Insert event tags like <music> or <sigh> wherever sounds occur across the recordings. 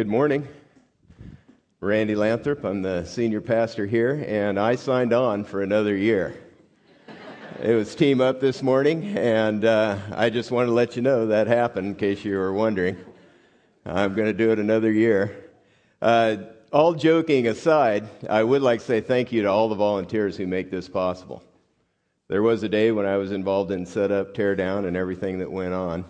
Good morning. Randy Lanthrop. I'm the senior pastor here, and I signed on for another year. it was team up this morning, and uh, I just want to let you know that happened in case you were wondering. I'm going to do it another year. Uh, all joking aside, I would like to say thank you to all the volunteers who make this possible. There was a day when I was involved in setup, tear down, and everything that went on.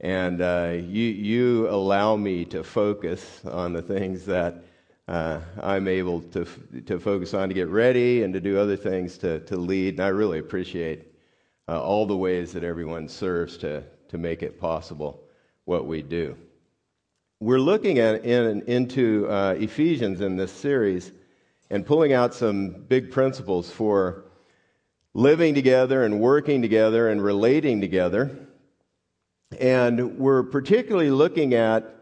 And uh, you, you allow me to focus on the things that uh, I'm able to, to focus on to get ready and to do other things to, to lead. And I really appreciate uh, all the ways that everyone serves to, to make it possible what we do. We're looking at in, into uh, Ephesians in this series and pulling out some big principles for living together and working together and relating together. And we're particularly looking at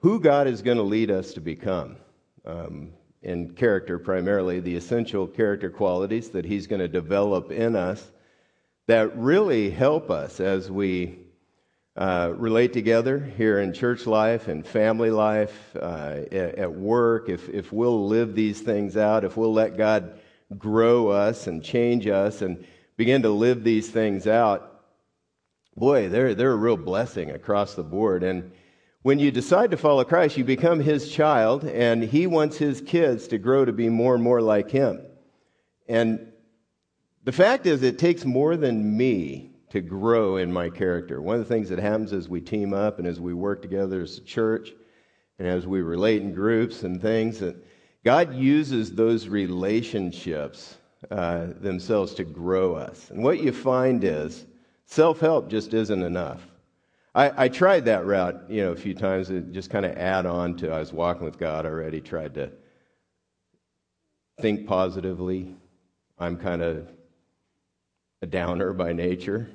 who God is going to lead us to become um, in character, primarily, the essential character qualities that He's going to develop in us that really help us as we uh, relate together here in church life and family life, uh, at, at work. If, if we'll live these things out, if we'll let God grow us and change us and begin to live these things out, boy, they're, they're a real blessing across the board. And when you decide to follow Christ, you become his child, and he wants his kids to grow to be more and more like him. And the fact is, it takes more than me to grow in my character. One of the things that happens as we team up and as we work together as a church and as we relate in groups and things, that God uses those relationships uh, themselves to grow us. And what you find is, Self help just isn't enough. I, I, tried that route, you know, a few times. It just kind of add on to I was walking with God already. Tried to think positively. I'm kind of a downer by nature,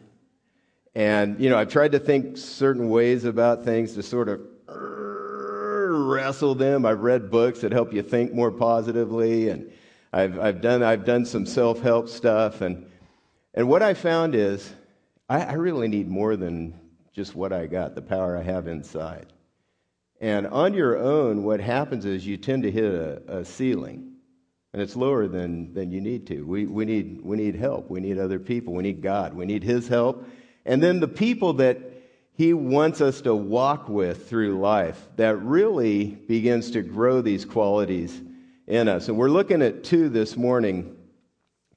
and you know, I've tried to think certain ways about things to sort of wrestle them. I've read books that help you think more positively, and I've I've done I've done some self help stuff, and and what I found is I, I really need more than just what I got, the power I have inside. And on your own, what happens is you tend to hit a, a ceiling, and it's lower than, than you need to. We, we, need, we need help. We need other people. We need God. We need His help. And then the people that He wants us to walk with through life that really begins to grow these qualities in us. And we're looking at two this morning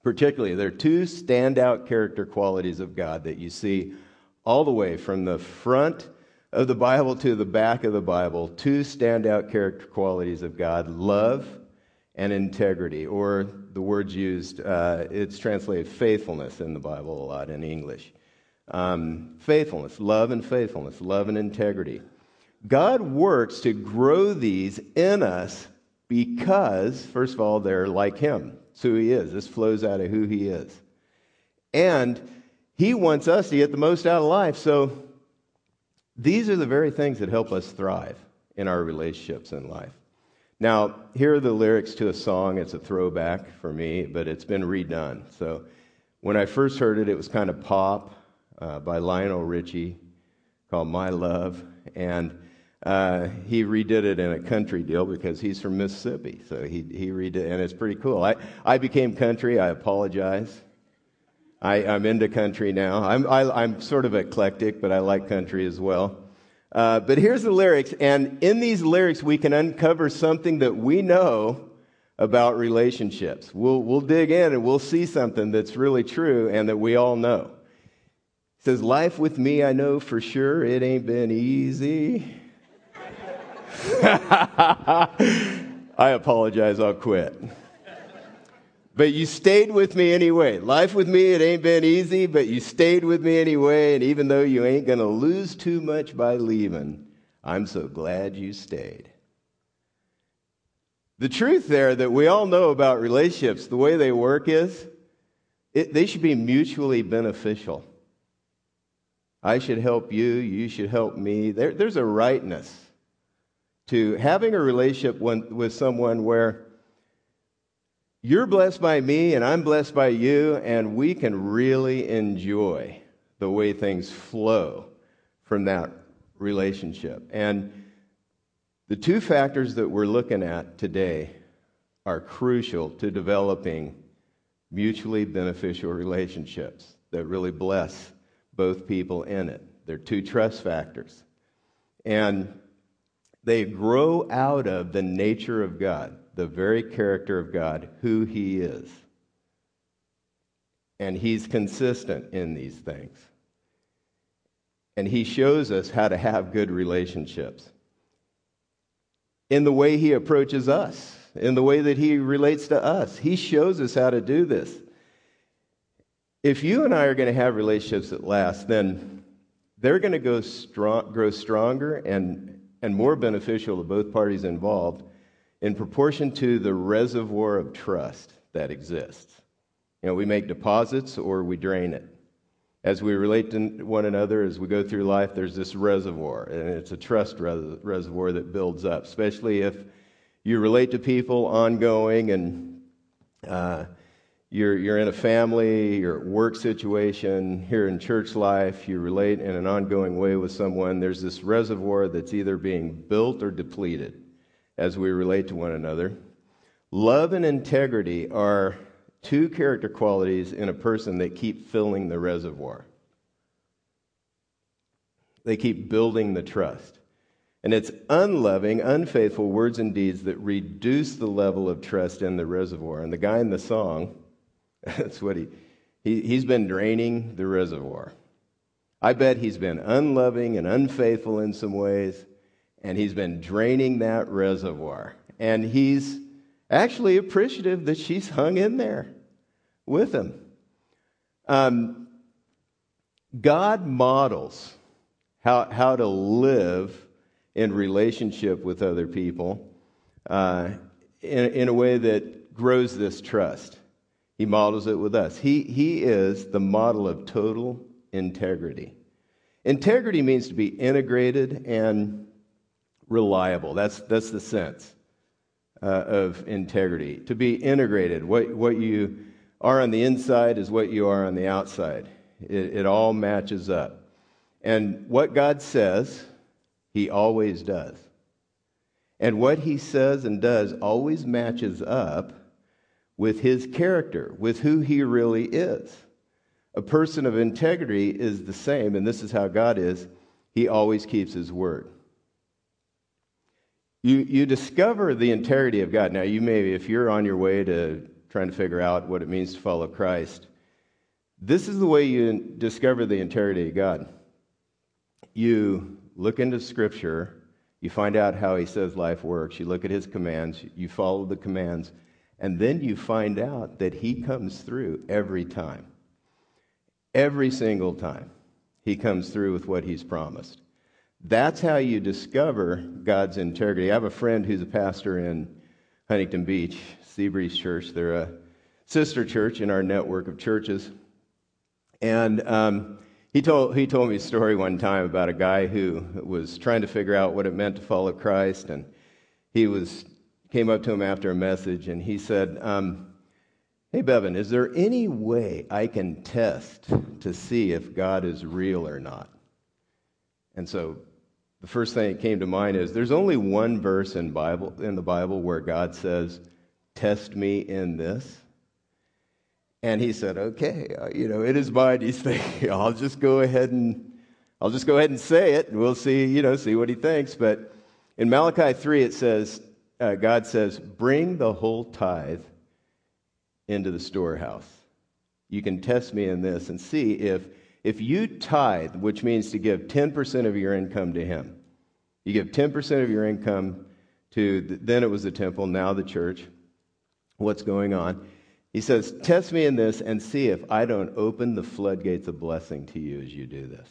particularly. There are two standout character qualities of God that you see all the way from the front of the Bible to the back of the Bible. Two standout character qualities of God love and integrity, or the words used, uh, it's translated faithfulness in the Bible a lot in English. Um, faithfulness, love and faithfulness, love and integrity. God works to grow these in us because, first of all, they're like Him. It's who he is. This flows out of who he is. And he wants us to get the most out of life. So these are the very things that help us thrive in our relationships in life. Now, here are the lyrics to a song. It's a throwback for me, but it's been redone. So when I first heard it, it was kind of pop uh, by Lionel Richie called My Love. And uh, he redid it in a country deal because he's from Mississippi. So he, he redid and it's pretty cool. I, I became country. I apologize. I, I'm into country now. I'm, i am sort of eclectic, but I like country as well. Uh, but here's the lyrics, and in these lyrics, we can uncover something that we know about relationships. We'll, we'll dig in and we'll see something that's really true and that we all know. It says, Life with me, I know for sure it ain't been easy. <laughs> I apologize, I'll quit. But you stayed with me anyway. Life with me, it ain't been easy, but you stayed with me anyway. And even though you ain't going to lose too much by leaving, I'm so glad you stayed. The truth there that we all know about relationships, the way they work is it, they should be mutually beneficial. I should help you, you should help me. There, there's a rightness to having a relationship with someone where you're blessed by me and I'm blessed by you, and we can really enjoy the way things flow from that relationship. And the two factors that we're looking at today are crucial to developing mutually beneficial relationships that really bless both people in it. They're two trust factors. And they grow out of the nature of God, the very character of God, who He is. And He's consistent in these things. And He shows us how to have good relationships in the way He approaches us, in the way that He relates to us. He shows us how to do this. If you and I are going to have relationships that last, then they're going to go strong, grow stronger and, and more beneficial to both parties involved in proportion to the reservoir of trust that exists. You know, we make deposits or we drain it. As we relate to one another, as we go through life, there's this reservoir, and it's a trust res- reservoir that builds up, especially if you relate to people ongoing and uh, you're, you're in a family, you're work situation, here in church life, you relate in an ongoing way with someone, there's this reservoir that's either being built or depleted as we relate to one another. Love and integrity are two character qualities in a person that keep filling the reservoir. They keep building the trust. And it's unloving, unfaithful words and deeds that reduce the level of trust in the reservoir. And the guy in the song, <laughs> That's what he, he, he's been draining the reservoir. I bet he's been unloving and unfaithful in some ways, and he's been draining that reservoir. And he's actually appreciative that she's hung in there with him. Um, God models how, how to live in relationship with other people uh, in, in a way that grows this trust. He models it with us. He, he is the model of total integrity. Integrity means to be integrated and reliable. That's, that's the sense uh, of integrity. To be integrated. What, what you are on the inside is what you are on the outside, it, it all matches up. And what God says, He always does. And what He says and does always matches up with his character, with who he really is. A person of integrity is the same, and this is how God is. He always keeps his word. You, you discover the integrity of God. Now, you may, if you're on your way to trying to figure out what it means to follow Christ, this is the way you discover the integrity of God. You look into Scripture, you find out how He says life works, you look at His commands, you follow the commands, and then you find out that He comes through every time. Every single time. He comes through with what He's promised. That's how you discover God's integrity. I have a friend who's a pastor in Huntington Beach, Seabreeze Church. They're a sister church in our network of churches. And um, he, told, he told me a story one time about a guy who was trying to figure out what it meant to follow Christ. And he was came up to him after a message and he said, um, Hey, Bevan, is there any way I can test to see if God is real or not? And so the first thing that came to mind is there's only one verse in, Bible, in the Bible where God says, Test me in this. And he said, Okay, uh, you know, it is mine. He's thinking, <laughs> I'll just go ahead and I'll just go ahead and say it, and we'll see, you know, see what he thinks. But in Malachi 3, it says, uh, God says, Bring the whole tithe into the storehouse. You can test me in this and see if, if you tithe, which means to give 10% of your income to Him, you give 10% of your income to, the, then it was the temple, now the church, what's going on. He says, Test me in this and see if I don't open the floodgates of blessing to you as you do this.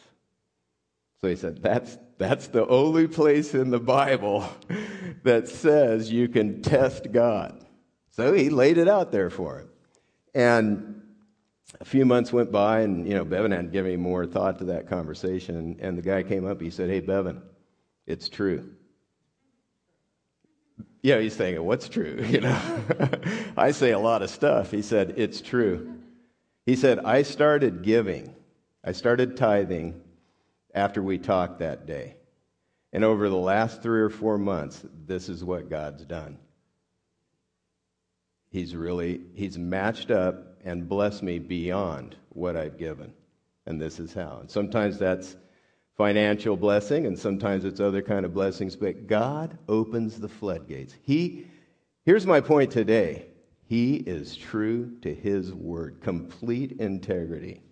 So he said, That's that's the only place in the Bible that says you can test God. So he laid it out there for him. And a few months went by, and you know, Bevan hadn't given any more thought to that conversation. And the guy came up, he said, Hey, Bevan, it's true. Yeah, he's saying, What's true? <laughs> You know, <laughs> I say a lot of stuff. He said, It's true. He said, I started giving, I started tithing after we talked that day. And over the last three or four months, this is what God's done. He's really, he's matched up and blessed me beyond what I've given. And this is how. And sometimes that's financial blessing, and sometimes it's other kind of blessings, but God opens the floodgates. He, here's my point today. He is true to his word, complete integrity.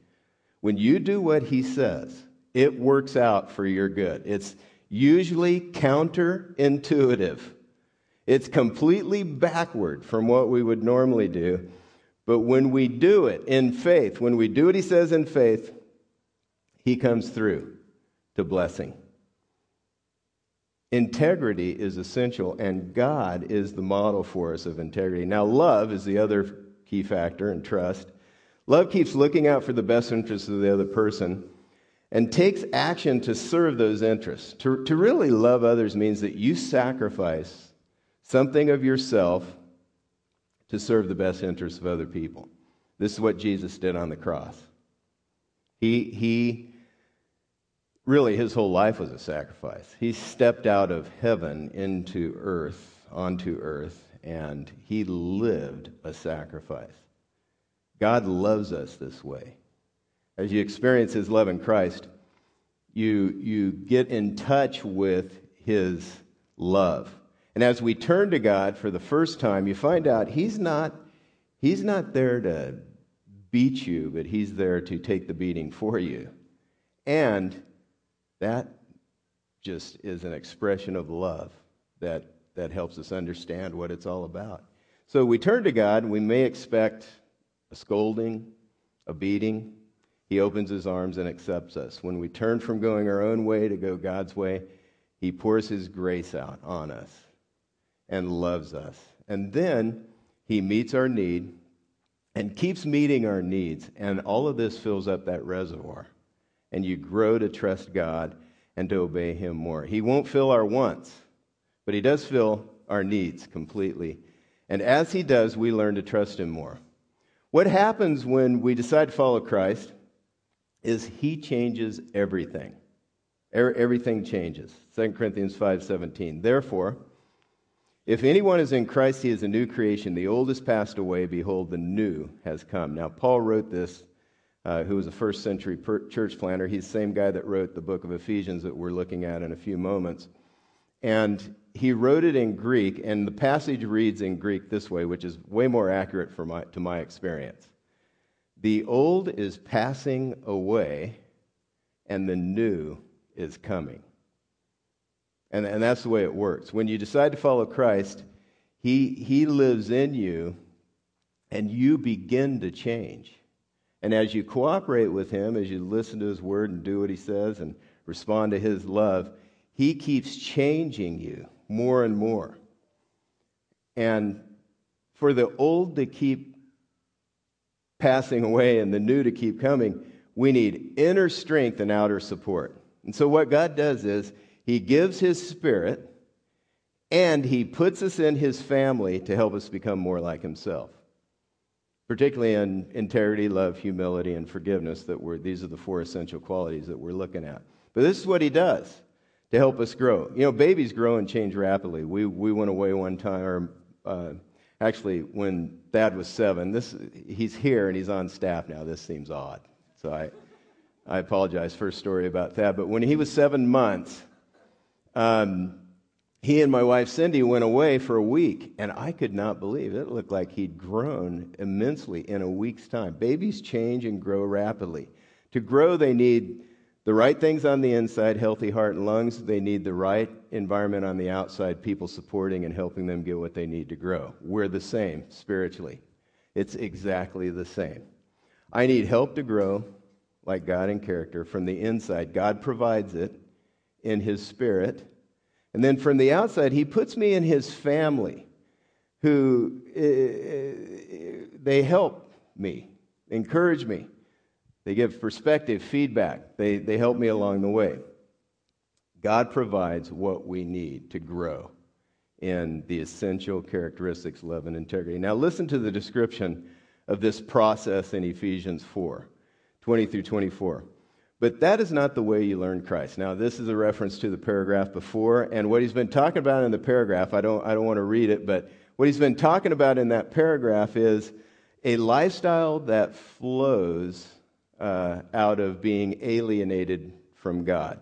When you do what he says, it works out for your good. It's usually counterintuitive. It's completely backward from what we would normally do. But when we do it in faith, when we do what he says in faith, he comes through to blessing. Integrity is essential, and God is the model for us of integrity. Now, love is the other key factor, and trust. Love keeps looking out for the best interests of the other person and takes action to serve those interests. To, to really love others means that you sacrifice something of yourself to serve the best interests of other people. This is what Jesus did on the cross. He, he really, his whole life was a sacrifice. He stepped out of heaven into earth, onto earth, and he lived a sacrifice. God loves us this way. As you experience his love in Christ, you, you get in touch with his love. And as we turn to God for the first time, you find out he's not, he's not there to beat you, but he's there to take the beating for you. And that just is an expression of love that, that helps us understand what it's all about. So we turn to God, we may expect a scolding, a beating. He opens his arms and accepts us. When we turn from going our own way to go God's way, he pours his grace out on us and loves us. And then he meets our need and keeps meeting our needs. And all of this fills up that reservoir and you grow to trust God and to obey Him more. He won't fill our wants, but He does fill our needs completely. And as He does, we learn to trust Him more. What happens when we decide to follow Christ is He changes everything. Everything changes. 2 Corinthians 5:17. Therefore, if anyone is in Christ, he is a new creation. The old has passed away. Behold, the new has come. Now, Paul wrote this uh, who was a first century per- church planter. He's the same guy that wrote the book of Ephesians that we're looking at in a few moments. And he wrote it in Greek, and the passage reads in Greek this way, which is way more accurate for my, to my experience. The old is passing away, and the new is coming. And, and that's the way it works. When you decide to follow Christ, he, he lives in you, and you begin to change. And as you cooperate with Him, as you listen to His word and do what He says and respond to His love, He keeps changing you more and more. And for the old to keep passing away and the new to keep coming, we need inner strength and outer support. And so, what God does is He gives His Spirit and He puts us in His family to help us become more like Himself particularly in integrity, love, humility, and forgiveness. That we're, these are the four essential qualities that we're looking at. But this is what he does to help us grow. You know, babies grow and change rapidly. We, we went away one time, or uh, actually, when Thad was seven, this, he's here and he's on staff now. This seems odd. So I, I apologize. First story about Thad. But when he was seven months, um, he and my wife Cindy went away for a week, and I could not believe it. it looked like he'd grown immensely in a week's time. Babies change and grow rapidly. To grow, they need the right things on the inside, healthy heart and lungs. They need the right environment on the outside, people supporting and helping them get what they need to grow. We're the same spiritually. It's exactly the same. I need help to grow like God in character from the inside. God provides it in His Spirit and then from the outside, he puts me in his family who uh, they help me, encourage me. They give perspective, feedback. They, they help me along the way. God provides what we need to grow in the essential characteristics, love, and integrity. Now, listen to the description of this process in Ephesians 4 20 through 24. But that is not the way you learn Christ. Now, this is a reference to the paragraph before, and what he's been talking about in the paragraph, I don't, I don't want to read it, but what he's been talking about in that paragraph is a lifestyle that flows uh, out of being alienated from God.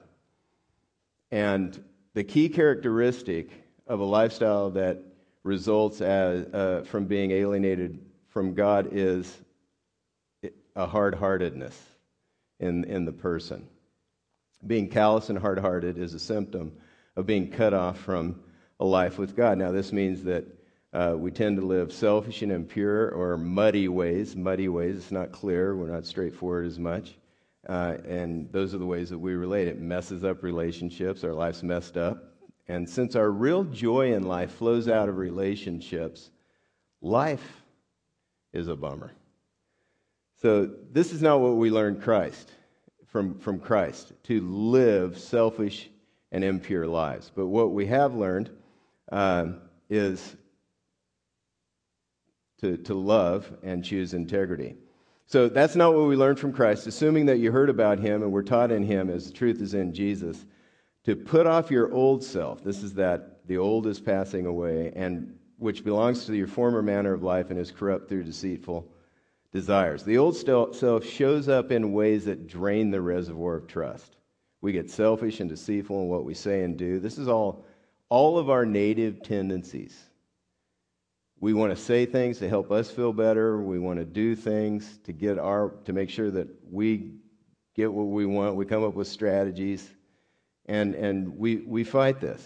And the key characteristic of a lifestyle that results as, uh, from being alienated from God is a hard heartedness in, in the person. Being callous and hard hearted is a symptom of being cut off from a life with God. Now, this means that uh, we tend to live selfish and impure or muddy ways. Muddy ways, it's not clear, we're not straightforward as much. Uh, and those are the ways that we relate. It messes up relationships, our life's messed up. And since our real joy in life flows out of relationships, life is a bummer. So, this is not what we learned Christ from, from Christ to live selfish and impure lives. But what we have learned uh, is to, to love and choose integrity. So that's not what we learned from Christ, assuming that you heard about him and were taught in him as the truth is in Jesus. To put off your old self, this is that the old is passing away, and which belongs to your former manner of life and is corrupt through deceitful desires. The old self shows up in ways that drain the reservoir of trust. We get selfish and deceitful in what we say and do. This is all, all of our native tendencies. We want to say things to help us feel better. We want to do things to get our to make sure that we get what we want. We come up with strategies, and and we we fight this.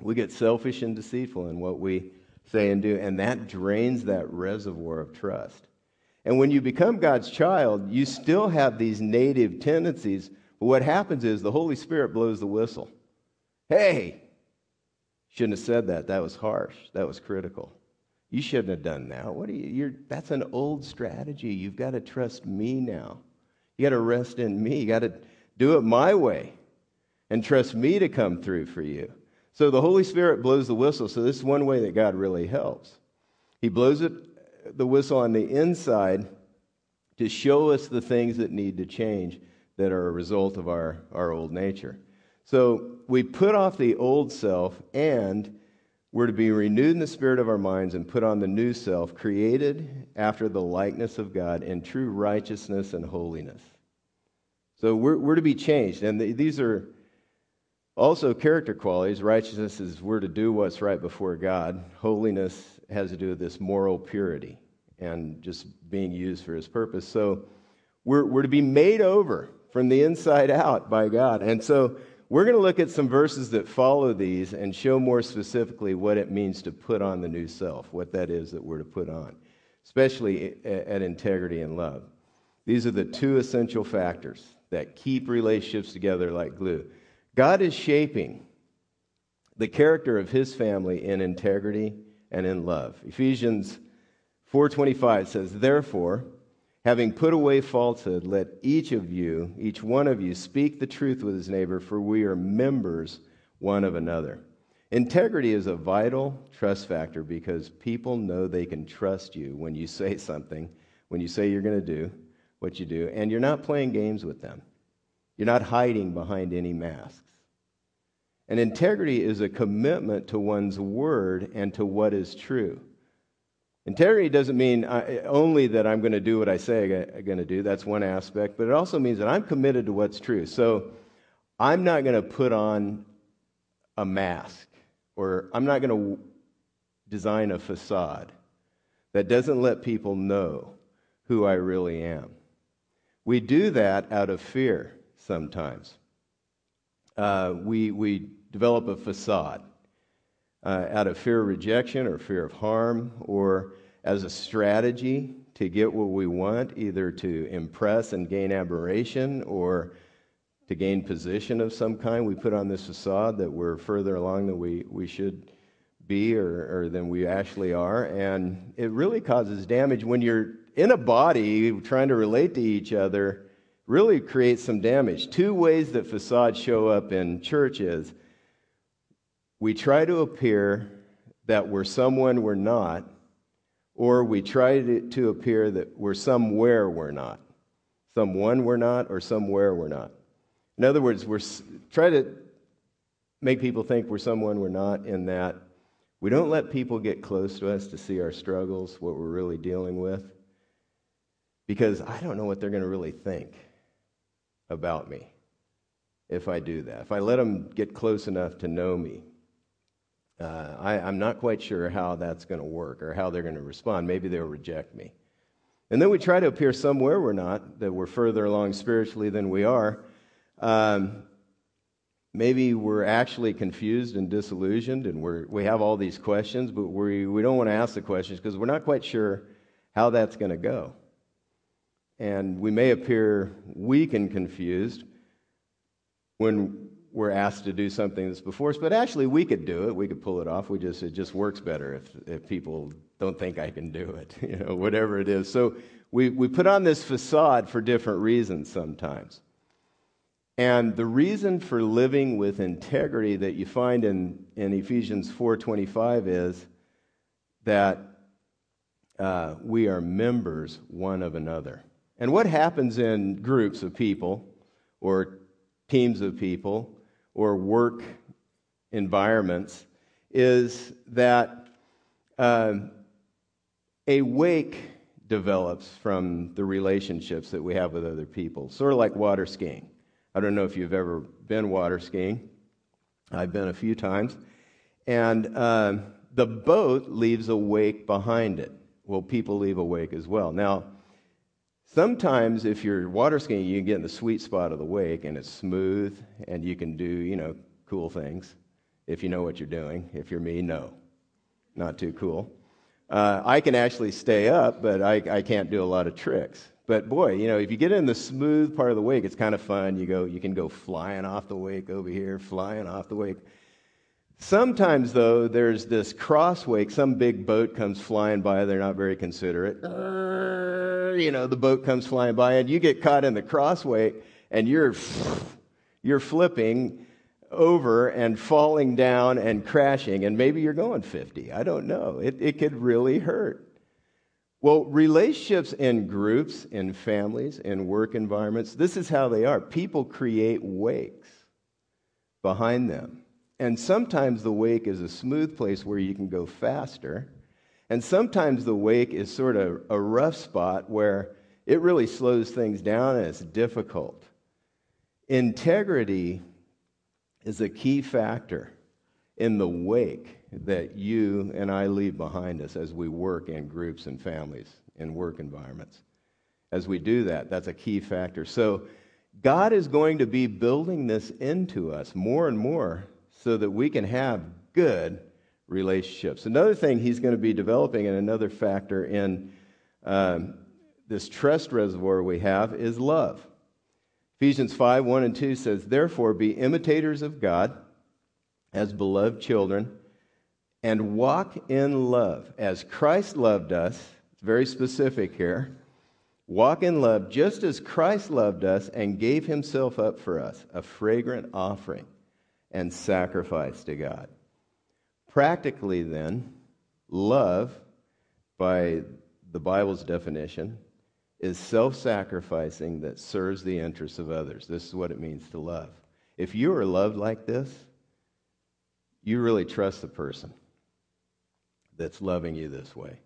We get selfish and deceitful in what we say and do, and that drains that reservoir of trust. And when you become God's child, you still have these native tendencies. But what happens is the Holy Spirit blows the whistle. Hey, Shouldn't have said that. That was harsh. That was critical. You shouldn't have done that. What are you? You're, that's an old strategy. You've got to trust me now. You got to rest in me. You got to do it my way and trust me to come through for you. So the Holy Spirit blows the whistle. So this is one way that God really helps. He blows it, the whistle on the inside to show us the things that need to change that are a result of our, our old nature. So we put off the old self and we're to be renewed in the spirit of our minds and put on the new self, created after the likeness of God in true righteousness and holiness. So we're, we're to be changed. And the, these are also character qualities. Righteousness is we're to do what's right before God, holiness has to do with this moral purity and just being used for his purpose. So we're, we're to be made over from the inside out by God. And so we're going to look at some verses that follow these and show more specifically what it means to put on the new self, what that is that we're to put on, especially at integrity and love. These are the two essential factors that keep relationships together like glue. God is shaping the character of his family in integrity and in love. Ephesians 4:25 says, "Therefore, Having put away falsehood, let each of you, each one of you, speak the truth with his neighbor, for we are members one of another. Integrity is a vital trust factor because people know they can trust you when you say <laughs> something, when you say you're going to do what you do, and you're not playing games with them. You're not hiding behind any masks. And integrity is a commitment to one's word and to what is true. Integrity doesn't mean uh, only that I'm going to do what I say I'm going to do. That's one aspect. But it also means that I'm committed to what's true. So I'm not going to put on a mask or I'm not going to design a facade that doesn't let people know who I really am. We do that out of fear sometimes. Uh, we, we develop a facade uh, out of fear of rejection or fear of harm or as a strategy to get what we want, either to impress and gain admiration or to gain position of some kind. We put on this facade that we're further along than we, we should be or, or than we actually are. And it really causes damage when you're in a body trying to relate to each other really creates some damage. Two ways that facades show up in churches we try to appear that we're someone we're not, or we try to, to appear that we're somewhere we're not. Someone we're not, or somewhere we're not. In other words, we're try to make people think we're someone we're not in that we don't let people get close to us to see our struggles, what we're really dealing with, because I don't know what they're going to really think about me if I do that. If I let them get close enough to know me, uh, I, I'm not quite sure how that's going to work or how they're going to respond. Maybe they'll reject me. And then we try to appear somewhere we're not, that we're further along spiritually than we are. Um, maybe we're actually confused and disillusioned and we're, we have all these questions, but we, we don't want to ask the questions because we're not quite sure how that's going to go. And we may appear weak and confused when we're asked to do something that's before us, but actually we could do it. We could pull it off. We just, it just works better if, if people don't think I can do it, <laughs> you know, whatever it is. So we, we put on this facade for different reasons sometimes. And the reason for living with integrity that you find in, in Ephesians 4.25 is that uh, we are members one of another. And what happens in groups of people or teams of people or work environments is that uh, a wake develops from the relationships that we have with other people, sort of like water skiing. I don't know if you've ever been water skiing. I've been a few times. And uh, the boat leaves a wake behind it. Well, people leave a wake as well. Now, sometimes if you're water skiing, you can get in the sweet spot of the wake and it's smooth and you can do, you know, cool things if you know what you're doing. If you're me, no. Not too cool. Uh, I can actually stay up, but I, I can't do a lot of tricks. But boy, you know, if you get in the smooth part of the wake, it's kind of fun. You go, you can go flying off the wake over here, flying off the wake. Sometimes, though, there's this cross wake. Some big boat comes flying by. They're not very considerate. Uh, you know, the boat comes flying by, and you get caught in the cross wake, and you're you're flipping over and falling down and crashing, and maybe you're going 50. I don't know. It, it could really hurt. Well, relationships in groups, in families, in work environments, this is how they are. People create wakes behind them. And sometimes the wake is a smooth place where you can go faster. And sometimes the wake is sort of a rough spot where it really slows things down and it's difficult. Integrity is a key factor in the wake that you and I leave behind us as we work in groups and families in work environments. As we do that, that's a key factor. So, God is going to be building this into us more and more so that we can have good relationships. Another thing He's going to be developing, and another factor in um, this trust reservoir we have, is love. Ephesians 5 1 and 2 says, Therefore, be imitators of God as beloved children and walk in love as Christ loved us. It's very specific here. Walk in love just as Christ loved us and gave himself up for us, a fragrant offering and sacrifice to God. Practically, then, love, by the Bible's definition, is self sacrificing that serves the interests of others. This is what it means to love. If you are loved like this, you really trust the person that's loving you this way.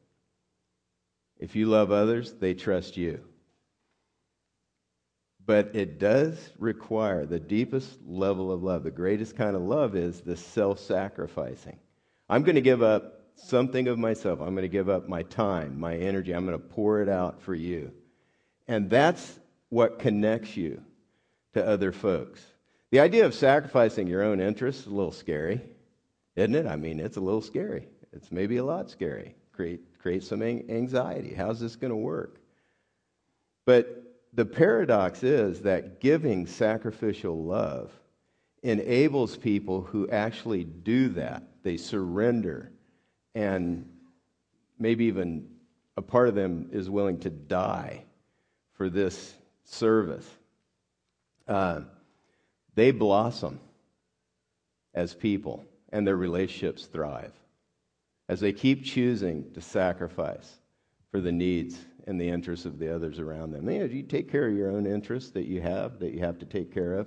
If you love others, they trust you. But it does require the deepest level of love. The greatest kind of love is the self sacrificing. I'm going to give up something of myself. I'm going to give up my time, my energy. I'm going to pour it out for you. And that's what connects you to other folks. The idea of sacrificing your own interests is a little scary, isn't it? I mean, it's a little scary. It's maybe a lot scary. Create, create some anxiety. How's this going to work? But the paradox is that giving sacrificial love enables people who actually do that. They surrender, and maybe even a part of them is willing to die for this service. Uh, they blossom as people, and their relationships thrive as they keep choosing to sacrifice for the needs in the interests of the others around them. You, know, you take care of your own interests that you have, that you have to take care of.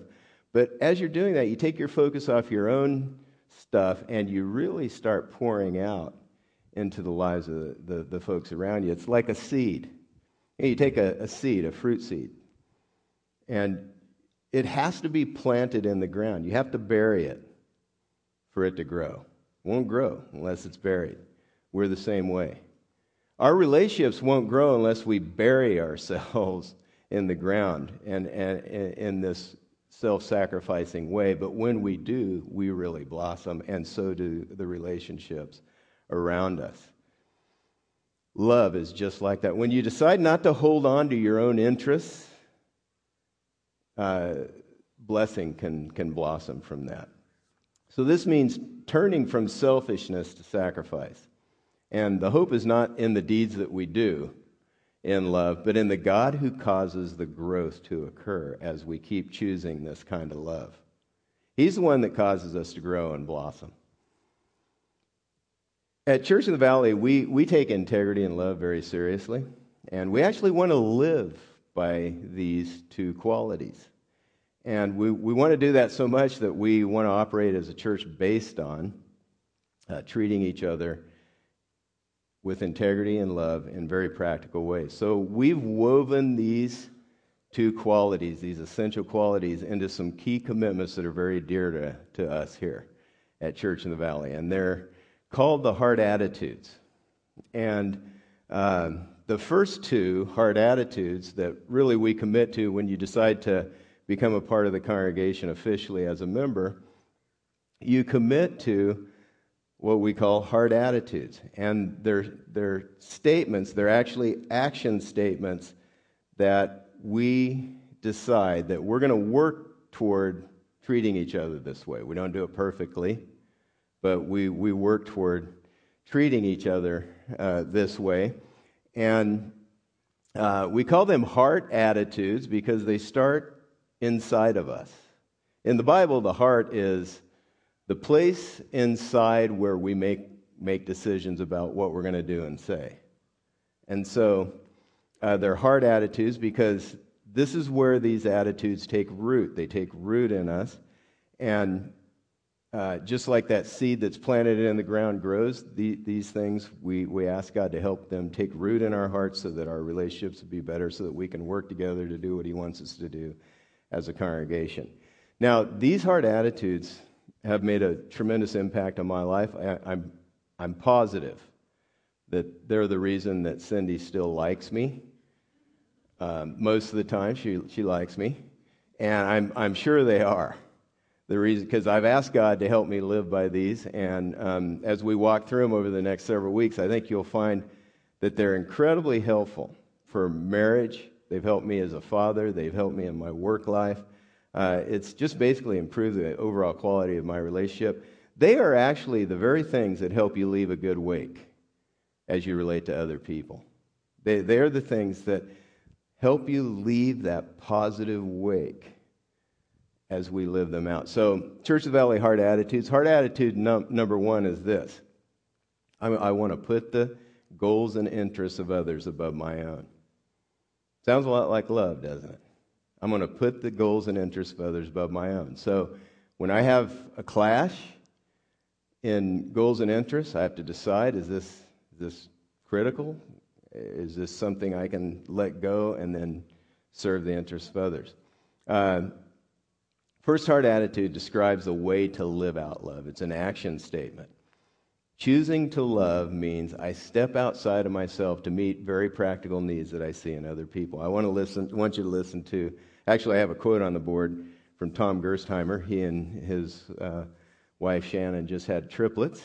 But as you're doing that, you take your focus off your own stuff and you really start pouring out into the lives of the, the, the folks around you. It's like a seed. You, know, you take a, a seed, a fruit seed, and it has to be planted in the ground. You have to bury it for it to grow. It won't grow unless it's buried. We're the same way. Our relationships won't grow unless we bury ourselves <laughs> in the ground and, and, and in this self sacrificing way. But when we do, we really blossom, and so do the relationships around us. Love is just like that. When you decide not to hold on to your own interests, uh, blessing can, can blossom from that. So, this means turning from selfishness to sacrifice. And the hope is not in the deeds that we do in love, but in the God who causes the growth to occur as we keep choosing this kind of love. He's the one that causes us to grow and blossom. At Church in the Valley, we, we take integrity and love very seriously, and we actually want to live by these two qualities. And we, we want to do that so much that we want to operate as a church based on uh, treating each other with integrity and love in very practical ways. So we've woven these two qualities, these essential qualities, into some key commitments that are very dear to, to us here at Church in the Valley. And they're called the heart attitudes. And uh, the first two heart attitudes that really we commit to when you decide to become a part of the congregation officially as a member, you commit to what we call heart attitudes. And they're, they're statements, they're actually action statements that we decide that we're going to work toward treating each other this way. We don't do it perfectly, but we, we work toward treating each other uh, this way. And uh, we call them heart attitudes because they start inside of us. In the Bible, the heart is the place inside where we make, make decisions about what we're going to do and say. And so uh, they're hard attitudes because this is where these attitudes take root. They take root in us. And uh, just like that seed that's planted in the ground grows, the, these things, we, we ask God to help them take root in our hearts so that our relationships will be better, so that we can work together to do what He wants us to do as a congregation. Now, these hard attitudes have made a tremendous impact on my life. I, I'm, I'm positive that they're the reason that Cindy still likes me. Um, most of the time, she, she likes me. And I'm, I'm sure they are. The reason, because I've asked God to help me live by these. And um, as we walk through them over the next several weeks, I think you'll find that they're incredibly helpful for marriage. They've helped me as a father, they've helped me in my work life. Uh, it's just basically improved the overall quality of my relationship. They are actually the very things that help you leave a good wake as you relate to other people. They, they're the things that help you leave that positive wake as we live them out. So, Church of Valley Heart Attitudes. Heart attitude num- number one is this I, I want to put the goals and interests of others above my own. Sounds a lot like love, doesn't it? I'm going to put the goals and interests of others above my own. So when I have a clash in goals and interests, I have to decide is this, is this critical? Is this something I can let go and then serve the interests of others? Uh, First Heart Attitude describes a way to live out love, it's an action statement. Choosing to love means I step outside of myself to meet very practical needs that I see in other people. I want to listen, want you to listen to Actually, I have a quote on the board from Tom Gerstheimer. He and his uh, wife Shannon just had triplets.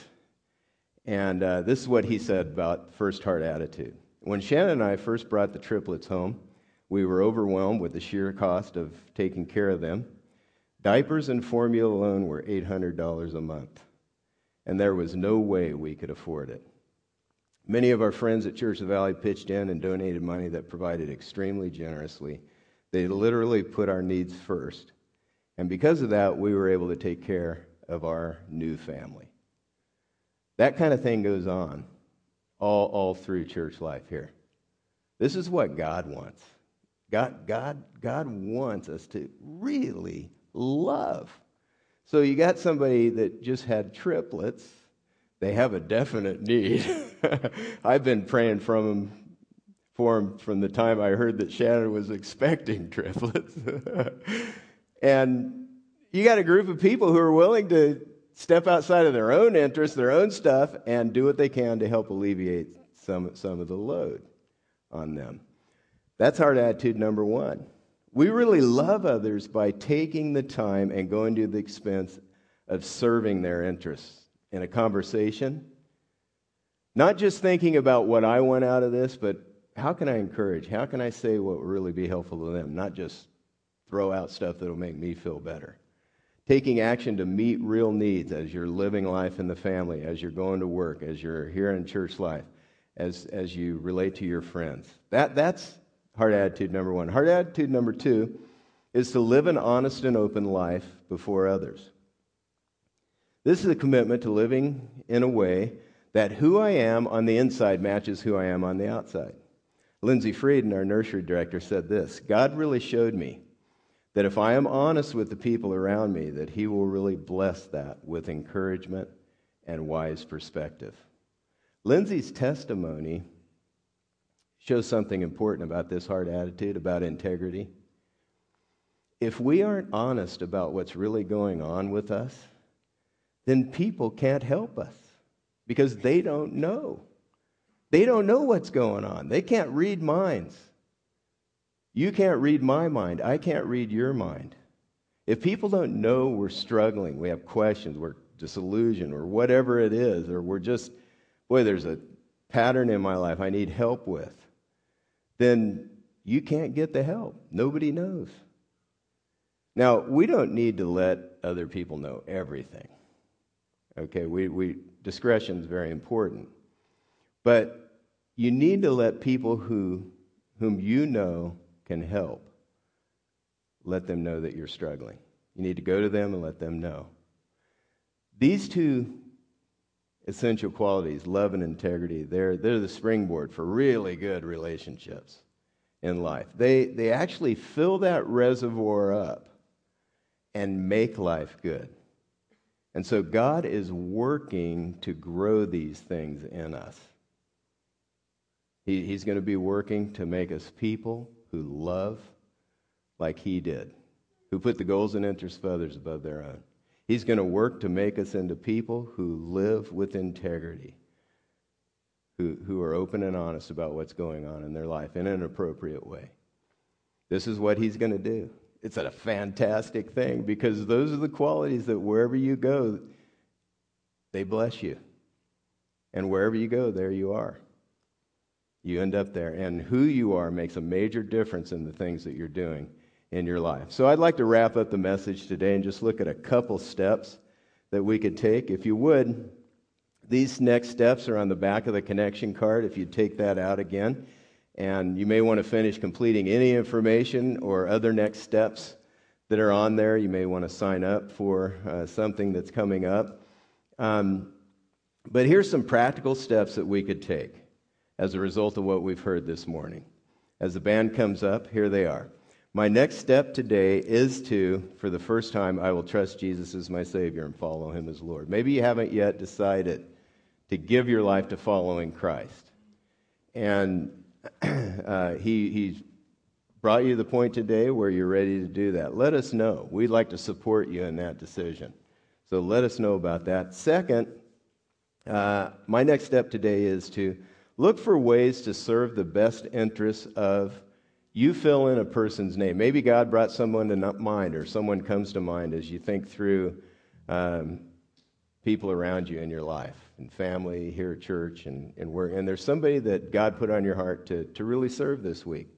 And uh, this is what he said about first heart attitude. When Shannon and I first brought the triplets home, we were overwhelmed with the sheer cost of taking care of them. Diapers and formula alone were $800 a month, and there was no way we could afford it. Many of our friends at Church of the Valley pitched in and donated money that provided extremely generously they literally put our needs first. And because of that, we were able to take care of our new family. That kind of thing goes on all, all through church life here. This is what God wants. God, God, God wants us to really love. So you got somebody that just had triplets. They have a definite need. <laughs> I've been praying from them for him from the time I heard that Shannon was expecting <laughs> triplets. <laughs> and you got a group of people who are willing to step outside of their own interests, their own stuff, and do what they can to help alleviate some, some of the load on them. That's hard attitude number one. We really love others by taking the time and going to the expense of serving their interests in a conversation. Not just thinking about what I want out of this, but how can I encourage? How can I say what will really be helpful to them? Not just throw out stuff that'll make me feel better. Taking action to meet real needs as you're living life in the family, as you're going to work, as you're here in church life, as, as you relate to your friends. That, that's hard attitude number one. Hard attitude number two is to live an honest and open life before others. This is a commitment to living in a way that who I am on the inside matches who I am on the outside. Lindsay Frieden, our nursery director, said this God really showed me that if I am honest with the people around me, that He will really bless that with encouragement and wise perspective. Lindsay's testimony shows something important about this hard attitude, about integrity. If we aren't honest about what's really going on with us, then people can't help us because they don't know. They don't know what's going on. They can't read minds. You can't read my mind. I can't read your mind. If people don't know we're struggling, we have questions, we're disillusioned, or whatever it is, or we're just, boy, there's a pattern in my life I need help with, then you can't get the help. Nobody knows. Now, we don't need to let other people know everything. Okay, we, we discretion is very important. But you need to let people who, whom you know can help, let them know that you're struggling. You need to go to them and let them know. These two essential qualities, love and integrity, they're, they're the springboard for really good relationships in life. They, they actually fill that reservoir up and make life good. And so God is working to grow these things in us. He, he's going to be working to make us people who love like He did, who put the goals and interests of others above their own. He's going to work to make us into people who live with integrity, who, who are open and honest about what's going on in their life in an appropriate way. This is what He's going to do. It's a fantastic thing because those are the qualities that wherever you go, they bless you. And wherever you go, there you are you end up there. And who you are makes a major difference in the things that you're doing in your life. So I'd like to wrap up the message today and just look at a couple steps that we could take. If you would, these next steps are on the back of the connection card if you take that out again. And you may want to finish completing any information or other next steps that are on there. You may want to sign up for uh, something that's coming up. Um, but here's some practical steps that we could take as a result of what we've heard this morning. As the band comes up, here they are. My next step today is to, for the first time, I will trust Jesus as my Savior and follow Him as Lord. Maybe you haven't yet decided to give your life to following Christ. And <clears throat> uh, he, He's brought you to the point today where you're ready to do that. Let us know. We'd like to support you in that decision. So let us know about that. Second, uh, my next step today is to Look for ways to serve the best interests of you fill in a person's name. Maybe God brought someone to mind, or someone comes to mind as you think through um, people around you in your life, and family, here at church, and, and work. And there's somebody that God put on your heart to, to really serve this week.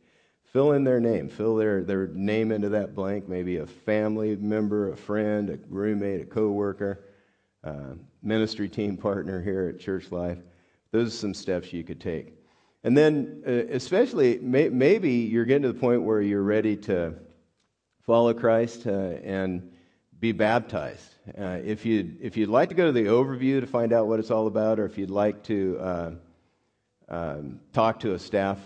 Fill in their name, fill their, their name into that blank, maybe a family member, a friend, a roommate, a coworker, uh, ministry team partner here at Church Life. Those are some steps you could take. And then, uh, especially, may, maybe you're getting to the point where you're ready to follow Christ uh, and be baptized. Uh, if, you'd, if you'd like to go to the overview to find out what it's all about, or if you'd like to uh, um, talk to a staff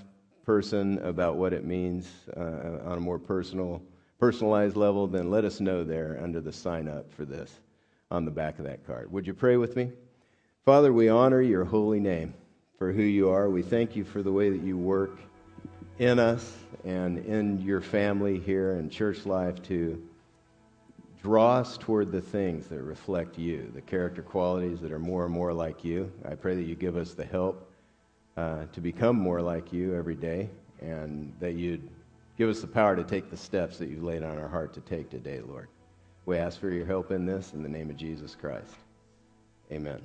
person about what it means uh, on a more personal, personalized level, then let us know there under the sign up for this on the back of that card. Would you pray with me? Father, we honor your holy name for who you are. We thank you for the way that you work in us and in your family here and church life to draw us toward the things that reflect you, the character qualities that are more and more like you. I pray that you give us the help uh, to become more like you every day and that you'd give us the power to take the steps that you've laid on our heart to take today, Lord. We ask for your help in this in the name of Jesus Christ. Amen.